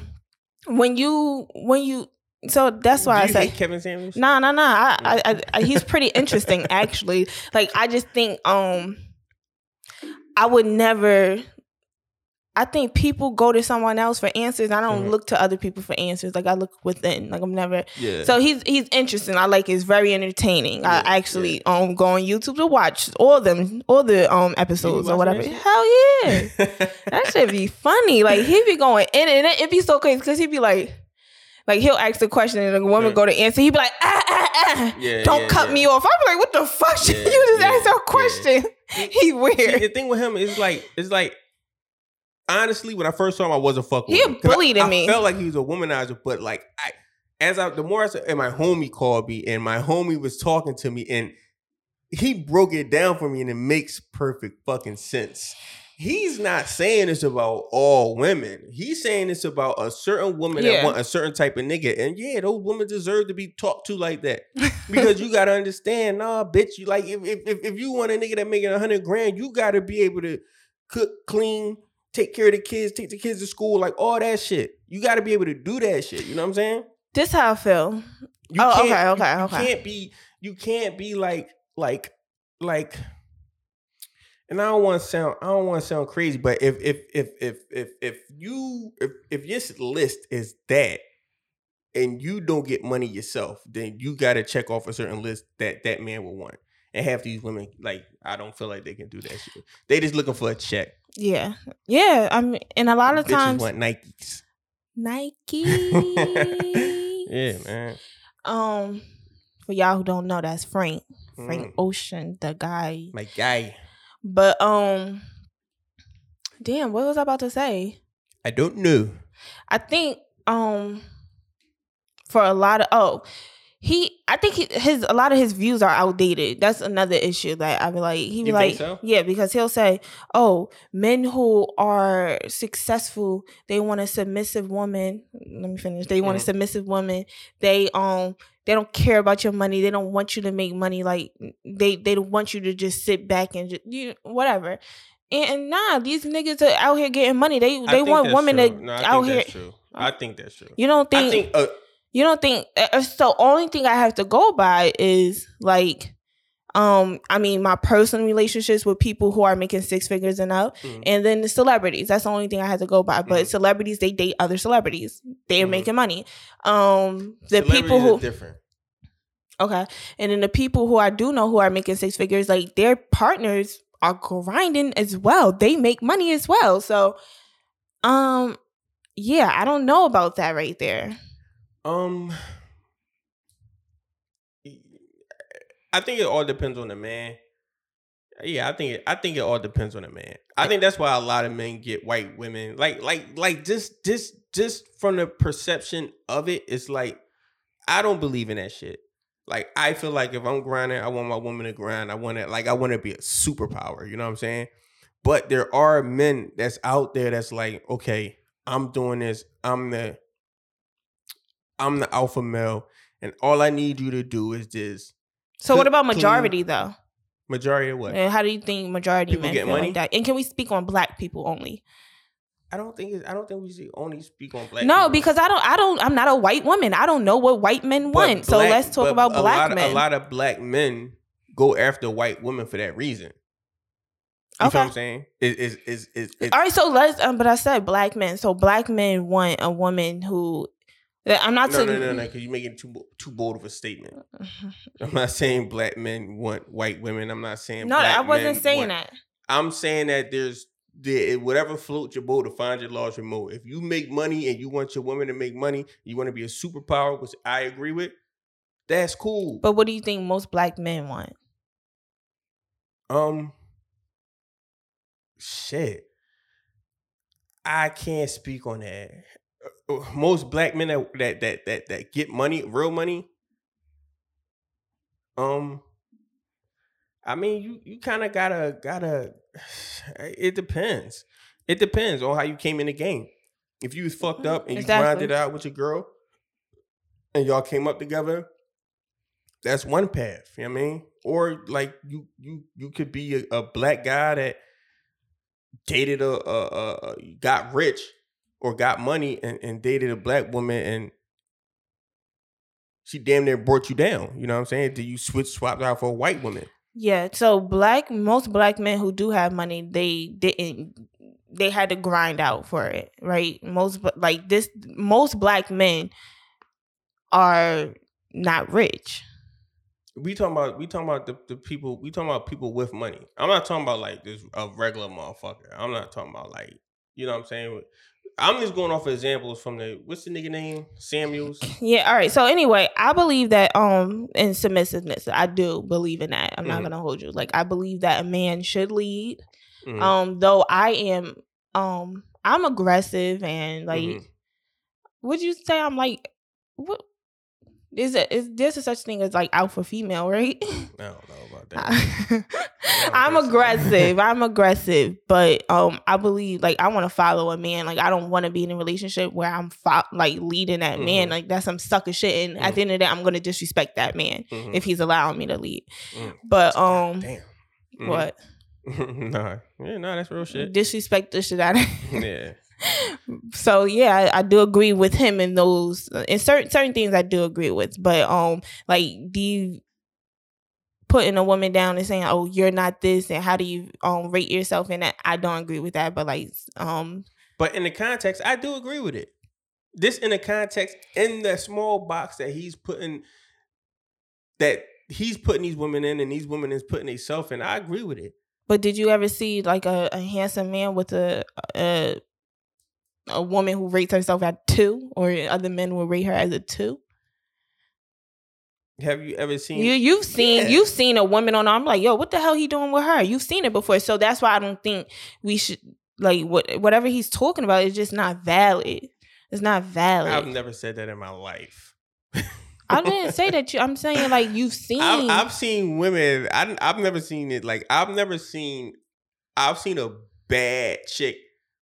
when you when you so that's why I say Kevin Samuels. no no no I, I, I he's [laughs] pretty interesting actually. Like I just think um I would never I think people go to someone else for answers. I don't Mhm. look to other people for answers. Like I look within. Like I'm never Yeah. so he's he's interesting. I like. It's very entertaining. Yeah, I actually um go on YouTube to watch all them all the um episodes or whatever. Hell yeah, [laughs] that should be funny. Like he be going in and it, it be so crazy because he'd be like. Like he'll ask the question and the woman Yeah. go to answer. He'd be like, ah, ah, ah. Yeah, don't yeah, cut yeah. me off. I'm like, what the fuck? [laughs] Yeah, you just yeah, asked a yeah. question. [laughs] See, weird. the thing with him is like, it's like, honestly, when I first saw him, I wasn't fucking. He with him. bullied I, I me. felt like he was a womanizer, but like, I, as I, the more I said, and my homie called me, and my homie was talking to me, and he broke it down for me, and it makes perfect fucking sense. He's not saying this about all women. He's saying this about a certain woman that want a certain type of nigga. And yeah, those women deserve to be talked to like that. [laughs] because you gotta understand, nah, bitch. You like if if if, if you want a nigga that making a hundred grand, you gotta be able to cook, clean, take care of the kids, take the kids to school, like all that shit. You gotta be able to do that shit. You know what I'm saying? This how I feel. You Oh, can't- okay, you- okay, you okay. can't be you can't be like like like and I don't want to sound I don't want to sound crazy, but if if if if if if you if if your list is that and you don't get money yourself, then you got to check off a certain list that that man will want. And half these women, like, I don't feel like they can do that shit. They just looking for a check. Yeah, yeah. I mean, and a lot of Bitches times want Nikes. Nike. [laughs] Yeah, man. Um, for y'all who don't know, that's Frank. Frank Mm. Ocean, the guy. My guy. But um, damn, what was I about to say? I don't know. I think um, for a lot of oh, he. I think he, his a lot of his views are outdated. That's another issue that I be like. He be like, so? yeah, because he'll say, oh, men who are successful, they want a submissive woman. Let me finish. They want a submissive woman. They um they don't care about your money. They don't want you to make money. Like they they don't want you to just sit back and just you whatever. And, and nah, these niggas are out here getting money. They they want women true. to No, I out think here. That's true. I think that's true. You don't I think, think uh, you don't think uh, so only thing I have to go by is like um I mean my personal relationships with people who are making six figures and up Mhm. and then the celebrities. That's the only thing I have to go by. But Mhm. celebrities they date other celebrities. They're Mhm. making money. Um the people who are different. Okay. And then the people who I do know who are making six figures, like their partners are grinding as well. They make money as well. So um yeah, I don't know about that right there. Um, I think it all depends on the man. Yeah, I think it, I think it all depends on the man. I think that's why a lot of men get white women like like like just just just from the perception of it, it's like I don't believe in that shit. Like I feel like if I'm grinding, I want my woman to grind. I want to like I want to be a superpower. You know what I'm saying? But there are men that's out there that's like, okay, I'm doing this. I'm the I'm the alpha male, and all I need you to do is this. So what Cl- about clean- majority though? Majority of what? And how do you think majority People men get money? like that? And can we speak on black people only? I don't think it's, I don't think we should only speak on black. no, people. because I don't. I don't. I'm not a white woman. I don't know what white men But want. so let's talk about black of- men. A lot of black men go after white women for that reason. You Okay. what I'm saying? It is is is is All right, so let's. Um, but I said black men. So black men want a woman who. That- I'm not no, saying. no, no, no, because you're making too too bold of a statement. I'm not saying black men want white women. I'm not saying. No, I wasn't saying want- that. I'm saying that there's the whatever floats your boat to find your large remote. If you make money and you want your woman to make money, you want to be a superpower, which I agree with. That's cool. But what do you think most black men want? Um, shit. I can't speak on that. Uh, uh, Most black men that that that that, that get money, real money. Um, I mean, you you kind of gotta gotta. [sighs] It depends. It depends on how you came in the game. If you was fucked up and you Exactly. grinded out with your girl, and y'all came up together, that's one path. You know what I mean? Or like you you you could be a, a black guy that dated a, a, a, a got rich or got money and, and dated a black woman and she damn near brought you down. You know what I'm saying? Do you switch swap out for a white woman? Yeah. So black most black men who do have money, they didn't. They had to grind out for it, right? Most like this. Most black men are not rich. We talking about we talking about the, the people we talking about people with money. I'm not talking about like this a regular motherfucker. I'm not talking about like you know what I'm saying. I'm just going off of examples from the what's the nigga name Samuels. Yeah, all right. So anyway, I believe that um in submissiveness, I do believe in that. I'm not Mhm. gonna hold you. Like I believe that a man should lead. Mhm. Um, though I am um I'm aggressive and like Mhm. would you say I'm like what is it is there's a such thing as like alpha female, right? [laughs] I don't know about that. [laughs] I'm aggressive. [laughs] I'm aggressive, but um, I believe like I want to follow a man. Like I don't want to be in a relationship where I'm fo- like leading that man. Mhm. Like that's some sucker shit. And at the end of the day, I'm gonna disrespect that man Mhm. if he's allowing me to lead. Mm. But um, Damn. Mhm. what nah, yeah, nah, that's real shit. disrespect the shit out of. yeah, so yeah, I, I do agree with him in those in certain certain things. I do agree with, but um, like do you putting a woman down and saying, "Oh, you're not this," and how do you um rate yourself in that? I don't agree with that, but like um, but in the context, I do agree with it. This in the context, in the small box that he's putting, that he's putting these women in, and these women is putting themselves in. I agree with it. but did you ever see like a, a handsome man with a a a woman who rates herself at two, or other men will rate her as a two? Have you ever seen? You you've seen Yeah. you've seen a woman on. I'm like, yo, what the hell he doing with her? You've seen it before, so that's why I don't think we should like what whatever he's talking about is just not valid. It's not valid. I've never said that in my life. I didn't say [laughs] that. You, I'm saying like you've seen. I've, I've seen women. I, I've never seen it. Like I've never seen. I've seen a bad chick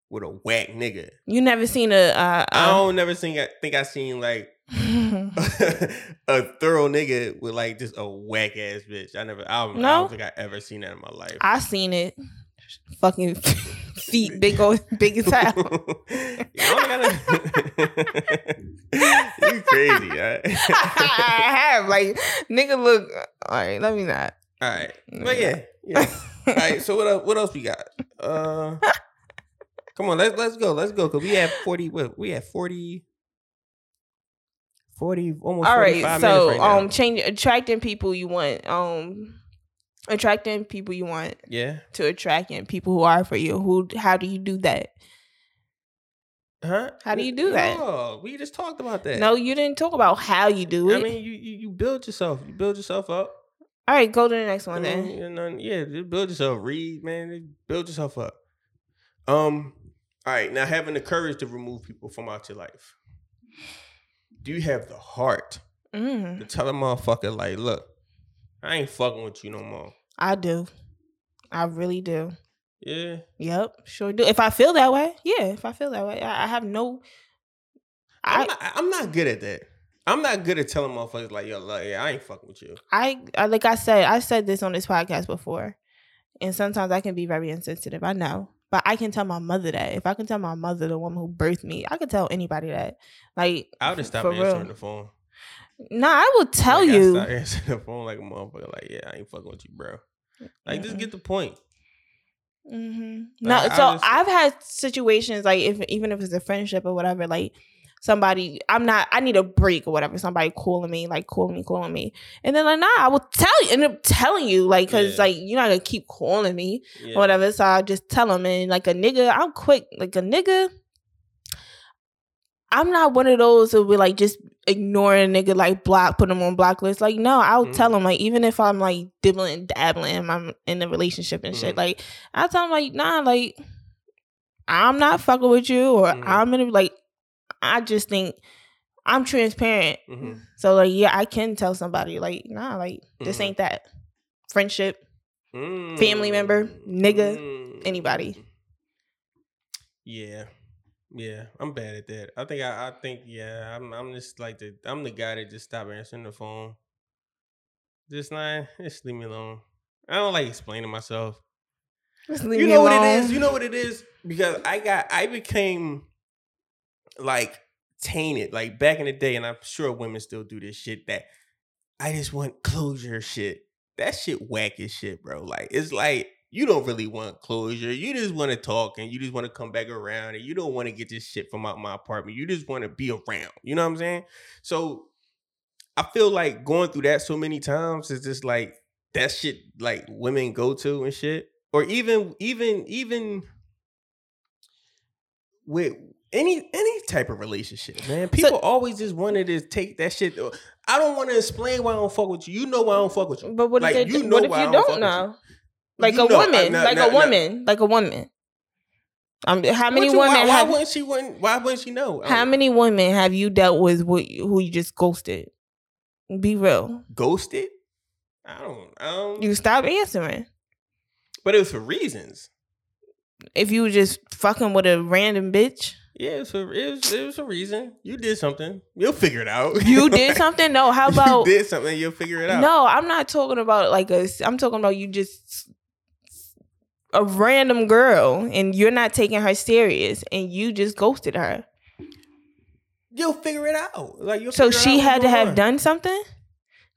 with a whack nigga. you never seen a. Uh, I don't never seen. I think I seen like [laughs] [laughs] a thorough nigga with like just a whack ass bitch. I never. I don't, I don't think I ever seen that in my life. I seen it. Fucking [laughs] feet, big old, big as hell. you, don't you crazy, right? I have like nigga look. All right, let me not. All right, but yeah, yeah. All right. So what else? What else we got? Uh, come on, let's let's go, let's go. Cause we have forty. What we have 40, 40 almost. All right, so right um, change attracting people you want. Um, attracting people you want yeah, to attracting people who are for you. Who? How do you do that? huh? How do you do that? No, we just talked about that. No, you didn't talk about how you do it. I mean, you, you you build yourself. You build yourself up. All right, go to the next I one mean, then. you know, yeah, build yourself. Read, man. Build yourself up. Um, All right, now having the courage to remove people from out your life. Do you have the heart Mm, to tell a motherfucker like, look, I ain't fucking with you no more. I do. I really do. Yeah. Yep, sure do. If I feel that way, yeah. If I feel that way, I, I have no. I'm, I not, I'm not good at that. I'm not good at telling motherfuckers like, yo, like, yeah, I ain't fucking with you. I, I like I said, I said this on this podcast before, and sometimes I can be very insensitive. I know, but I can tell my mother that. If I can tell my mother, the woman who birthed me, I can tell anybody that. Like, I would have stopped For answering real. the phone. nah, I will tell Like, I you. stopped answering the phone like a motherfucker. Like, yeah, I ain't fucking with you, bro. Like, just Mm-mm. get the point. hmm Like, No, I so just- I've had situations like if even if it's a friendship or whatever, like somebody I'm not I need a break or whatever, somebody calling me, like calling me, calling me. And then like, nah, I will tell you end up telling you, like, cause Yeah. like you're not gonna keep calling me Yeah. or whatever. So I just tell them and like a nigga, I'm quick, like a nigga. I'm not one of those who will like just ignore a nigga like block, put him on block list. Like, no, I'll Mhm. tell him like even if I'm like dibbling, dabbling, I'm in a relationship and shit. Mhm. Like, I tell him like, nah, like I'm not fucking with you, or Mhm. I'm in a, like, I just think I'm transparent. Mhm. So like, yeah, I can tell somebody like, nah, like this Mhm. ain't that friendship. Family member, nigga, Mm. anybody. Yeah, yeah, I'm bad at that. I think I, I think yeah, I'm I'm just like the I'm the guy that just stop answering the phone. Just not just leave me alone. I don't like explaining myself. Just leave you know what it is. You know what it is because I got I became like tainted like back in the day, and I'm sure women still do this shit. That I just want closure. Shit, that shit whack as shit, bro. Like it's like you don't really want closure. You just want to talk and you just want to come back around and you don't want to get this shit from out my apartment. You just want to be around. You know what I'm saying? So I feel like going through that so many times is just like that shit like women go to and shit. Or even even even with any any type of relationship, man. People always just wanted to take that shit. I don't want to explain why I don't fuck with you. You know why I don't fuck with you. But what Like, if, they, you know what if why I you don't don't know? Like a know, I- woman, nah, like nah, a nah. woman, like a woman. Um, how many you- women why, why have? wouldn't she wouldn't why wouldn't she know? how Oh, many women have you dealt with who you just ghosted? Be real. ghosted? I don't I don't You stop answering. but it was for reasons. If you were just fucking with a random bitch, Yeah, it was it was, it was a reason. You did something. You'll figure it out. you [laughs] did something. No, how about you did something, you'll figure it out. No, I'm not talking about like a. I'm talking about you just a random girl and you're not taking her serious and you just ghosted her. You'll figure it out. Like you'll So she had to have on. done something.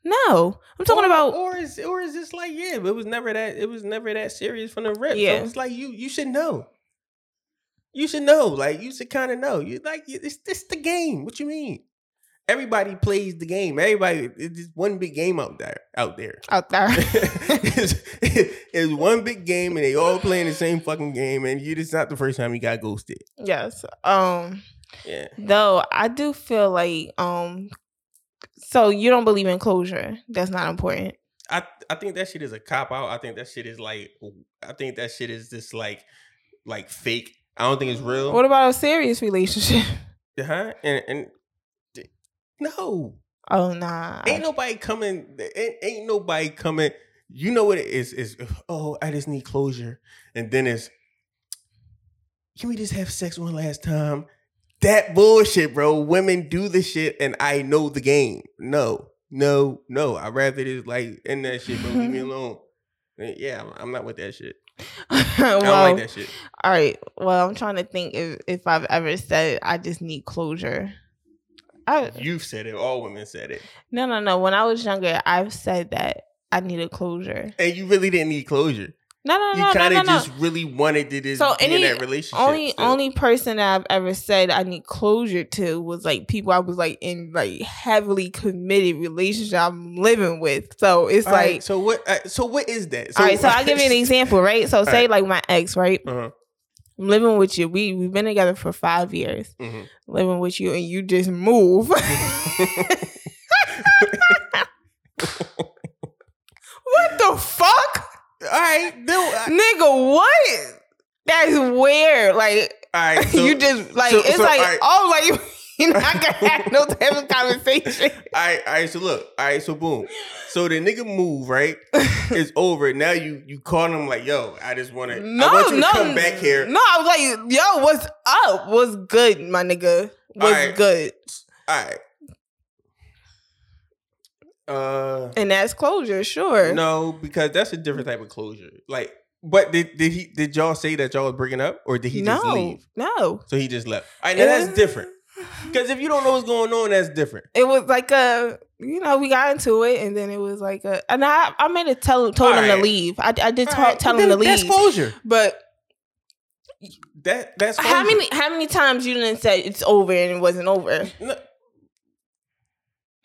No, I'm talking or, about. or is or is this like yeah, but it was never that it was never that serious from the rip. Yeah. So it's like you you should know. You should know. Like you should kind of know. You like it's this the game. What you mean? Everybody plays the game. Everybody it's just one big game out there. Out there. out there. [laughs] it's, it's one big game and they all playing the same fucking game and you just not the first time you got ghosted. yes. Um. Yeah. Though I do feel like um. So you don't believe in closure? That's not important. I I think that shit is a cop out. I think that shit is like I think that shit is just like like fake. I don't think it's real. What about a serious relationship? [laughs] huh? And and no, Oh nah. ain't nobody coming. Ain't, ain't nobody coming. You know what it is? Is oh, I just need closure, and then it's can we just have sex one last time? That bullshit, bro. Women do the shit, and I know the game. No, no, no. I'd rather just like end that shit, bro. Leave me [laughs] alone. Yeah, I'm not with that shit. I well, don't like that shit. All right. Well, I'm trying to think if if I've ever said I just need closure. I You've said it. All women said it, no no no. When I was younger, I've said that I needed closure. and you really didn't need closure. No no you no no kind no of no. just really wanted to just So be in that relationship. only only person that I've ever said I need closure to was like people I was like in like heavily committed relationship I'm living with. So it's All like right, so what? Uh, so what is that? all right. So I'll give you an [laughs] example, right? So say right. like my ex, right? Uh-huh. I'm living with you. We we've been together for five years. Mhm. living with you and you just move. [laughs] [laughs] what the fuck? All right, uh, Nigga, what? That's weird. Like All right, [laughs] so, you just like so- it's so, like all right. oh like [laughs] you're not gonna have no type of conversation. All right, all right. So look, all right. So boom. So the nigga move right. [laughs] It's over. Now you you call him like, yo, I just want to. No, I want you to no, come back here. No, I was like, yo, what's up? What's good, my nigga? What's Alright. good? All right. Uh, And that's closure, sure. no, because that's a different type of closure. Like, but did did he did y'all say that y'all was breaking up, or did he just no, leave? no. So he just left. All right, now that's different. Because if you don't know what's going on, that's different. It was like a, you know, we got into it, and then it was like a, and I, I made it tell, told him to leave. I, I did All right, tell him to then That's leave, closure. but That that's how many, how many times you didn't say it's over and it wasn't over? No,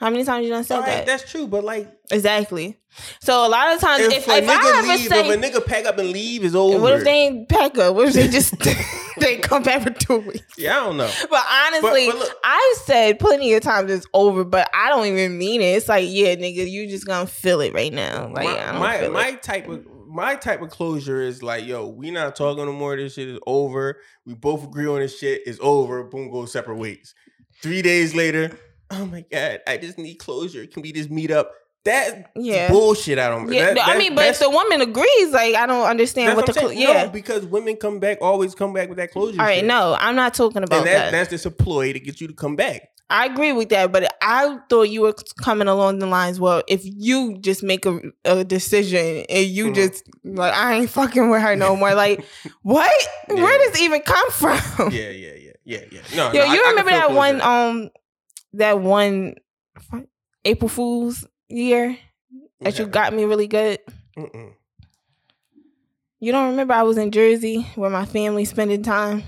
How many times you done said right, that? that's true, but like exactly. So a lot of times, if, if, a if, nigga I ever leave, say, if a nigga pack up and leave, is over. what if they ain't pack up? What if they just [laughs] they come back for two weeks? Yeah, I don't know. But honestly, but look- I've said plenty of times it's over, but I don't even mean it. It's like, yeah, nigga, you just gonna feel it right now. Like my I don't my, my type of my type of closure is like, yo, we not talking no more. This shit is over. We both agree on this shit. It's over. Boom, go separate ways. Three days later, oh my god, I just need closure. Can we just meet up? That Yeah. bullshit. I don't. Yeah, that- I that- mean, but if the woman agrees, like I don't understand what the I'm yeah. No, because women come back, always come back with that closure. All right, shit. no, I'm not talking about and that, that. that's just a ploy to get you to come back. I agree with that, but I thought you were coming along the lines. Well, if you just make a, a decision and you Mhm. just like, I ain't fucking with her no more. Like, [laughs] what? Yeah. Where does it even come [laughs] from? yeah, yeah, yeah, yeah, yeah. No, Yo, no, you I remember feel that one um that one April Fool's year that you got me really good? Mm-mm. You don't remember I was in Jersey where my family spending time?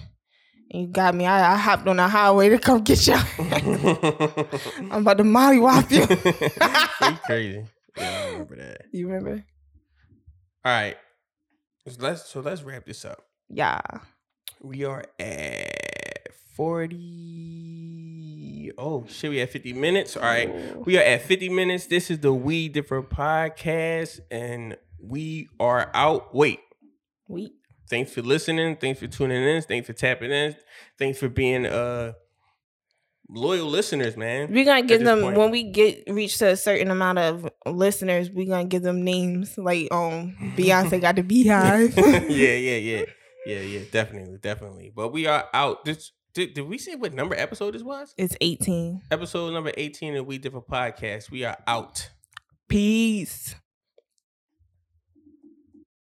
And you got me. I, I hopped on the highway to come get you. [laughs] I'm about to mollywop you. [laughs] you crazy. Yeah, I remember that. You remember? All right. So let's so let's wrap this up. Yeah. We are at 40. Oh shit, we at 50 minutes. All right. We are at 50 minutes. This is the We Different podcast, and we are out. Wait. We Thanks for listening. Thanks for tuning in. Thanks for tapping in. Thanks for being uh loyal listeners, man. we're gonna give them point. when we get reach to a certain amount of listeners, we're gonna give them names like um Beyonce got the [laughs] beehive. yeah, yeah, yeah. [laughs] Yeah, yeah, definitely, definitely. But we are out. This did, did we say what number episode this was? it's 18. Episode number 18 of We Differ Podcast. We are out. Peace.